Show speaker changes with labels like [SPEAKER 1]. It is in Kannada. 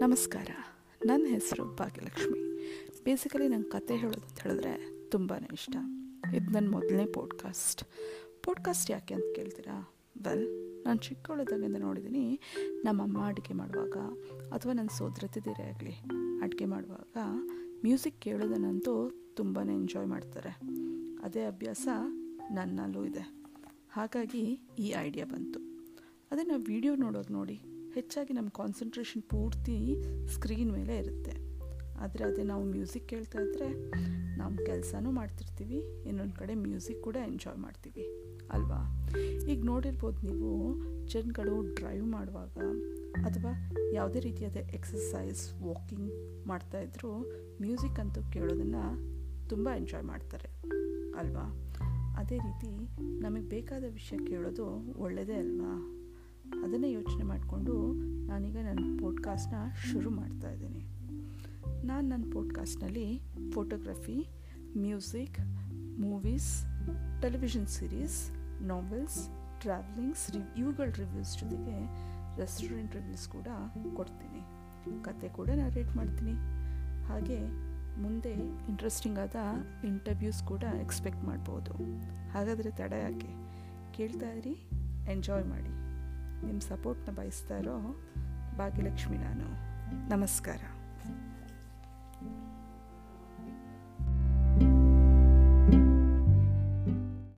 [SPEAKER 1] ನಮಸ್ಕಾರ. ನನ್ನ ಹೆಸರು ಭಾಗ್ಯಲಕ್ಷ್ಮಿ. ಬೇಸಿಕಲಿ ನಂಗೆ ಕತೆ ಹೇಳೋದು ಅಂತ ಹೇಳಿದ್ರೆ ತುಂಬಾ ಇಷ್ಟ. ಇದು ನನ್ನ ಮೊದಲನೇ ಪಾಡ್ಕಾಸ್ಟ್ ಪಾಡ್ಕಾಸ್ಟ್ ಯಾಕೆ ಅಂತ ಕೇಳ್ತೀರಾ? ವೆಲ್ ನಾನು ಚಿಕ್ಕವಳದಾಗಿಂದ ನೋಡಿದ್ದೀನಿ ನಮ್ಮಮ್ಮ ಅಡುಗೆ ಮಾಡುವಾಗ ಅಥವಾ ನನ್ನ ಸೋದರತಿದ್ದೀರೇ ಆಗಲಿ ಅಡುಗೆ ಮಾಡುವಾಗ ಮ್ಯೂಸಿಕ್ ಕೇಳೋದನ್ನಂತೂ ತುಂಬಾ ಎಂಜಾಯ್ ಮಾಡ್ತಾರೆ. ಅದೇ ಅಭ್ಯಾಸ ನನ್ನಲ್ಲೂ ಇದೆ. ಹಾಗಾಗಿ ಈ ಐಡಿಯಾ ಬಂತು. ಅದನ್ನು ವಿಡಿಯೋ ನೋಡೋದು ನೋಡಿ ಹೆಚ್ಚಾಗಿ ನಮ್ಮ ಕಾನ್ಸಂಟ್ರೇಷನ್ ಪೂರ್ತಿ ಸ್ಕ್ರೀನ್ ಮೇಲೆ ಇರುತ್ತೆ. ಆದರೆ ಅದೇ ನಾವು ಮ್ಯೂಸಿಕ್ ಕೇಳ್ತಾ ಇದ್ದರೆ ನಾವು ಕೆಲಸನೂ ಮಾಡ್ತಿರ್ತೀವಿ, ಇನ್ನೊಂದು ಕಡೆ ಮ್ಯೂಸಿಕ್ ಕೂಡ ಎಂಜಾಯ್ ಮಾಡ್ತೀವಿ, ಅಲ್ವಾ? ಈಗ ನೋಡಿರ್ಬೋದು ನೀವು, ಜನಗಳು ಡ್ರೈವ್ ಮಾಡುವಾಗ ಅಥವಾ ಯಾವುದೇ ರೀತಿಯಾದ ಎಕ್ಸಸೈಸ್ ವಾಕಿಂಗ್ ಮಾಡ್ತಾಯಿದ್ರು ಮ್ಯೂಸಿಕ್ ಅಂತೂ ಕೇಳೋದನ್ನು ತುಂಬ ಎಂಜಾಯ್ ಮಾಡ್ತಾರೆ, ಅಲ್ವಾ? ಅದೇ ರೀತಿ ನಮಗೆ ಬೇಕಾದ ವಿಷಯ ಕೇಳೋದು ಒಳ್ಳೆಯದೇ ಅಲ್ವಾ? ಅದನ್ನೇ ಯೋಚನೆ ಮಾಡಿಕೊಂಡು ನಾನೀಗ ನನ್ನ ಪಾಡ್ಕಾಸ್ಟ್ನ ಶುರು ಮಾಡ್ತಾ ಇದ್ದೀನಿ. ನಾನು ನನ್ನ ಪಾಡ್ಕಾಸ್ಟ್ನಲ್ಲಿ photography music movies television series novels travelings ರಿವ್ ಇವುಗಳ ರಿವ್ಯೂಸ್ ಜೊತೆಗೆ ರೆಸ್ಟೋರೆಂಟ್ ರಿವ್ಯೂಸ್ ಕೂಡ ಕೊಡ್ತೀನಿ. ಕತೆ ಕೂಡ ನಾನು ರೇಟ್ ಮಾಡ್ತೀನಿ. ಹಾಗೆ ಮುಂದೆ ಇಂಟ್ರೆಸ್ಟಿಂಗ್ ಆದ ಇಂಟರ್ವ್ಯೂಸ್ ಕೂಡ ಎಕ್ಸ್ಪೆಕ್ಟ್ ಮಾಡ್ಬೋದು. ಹಾಗಾದರೆ ತಡ ಯಾಕೆ? ಕೇಳ್ತಾ ಇರಿ ಎಂಜಾಯ್ ಮಾಡಿ. ನಿಮ್ಮ ಸಪೋರ್ಟ್ನ ಬಯಸ್ತಾ ಇರೋ ಭಾಗ್ಯಲಕ್ಷ್ಮಿ ನಾನು. ನಮಸ್ಕಾರ.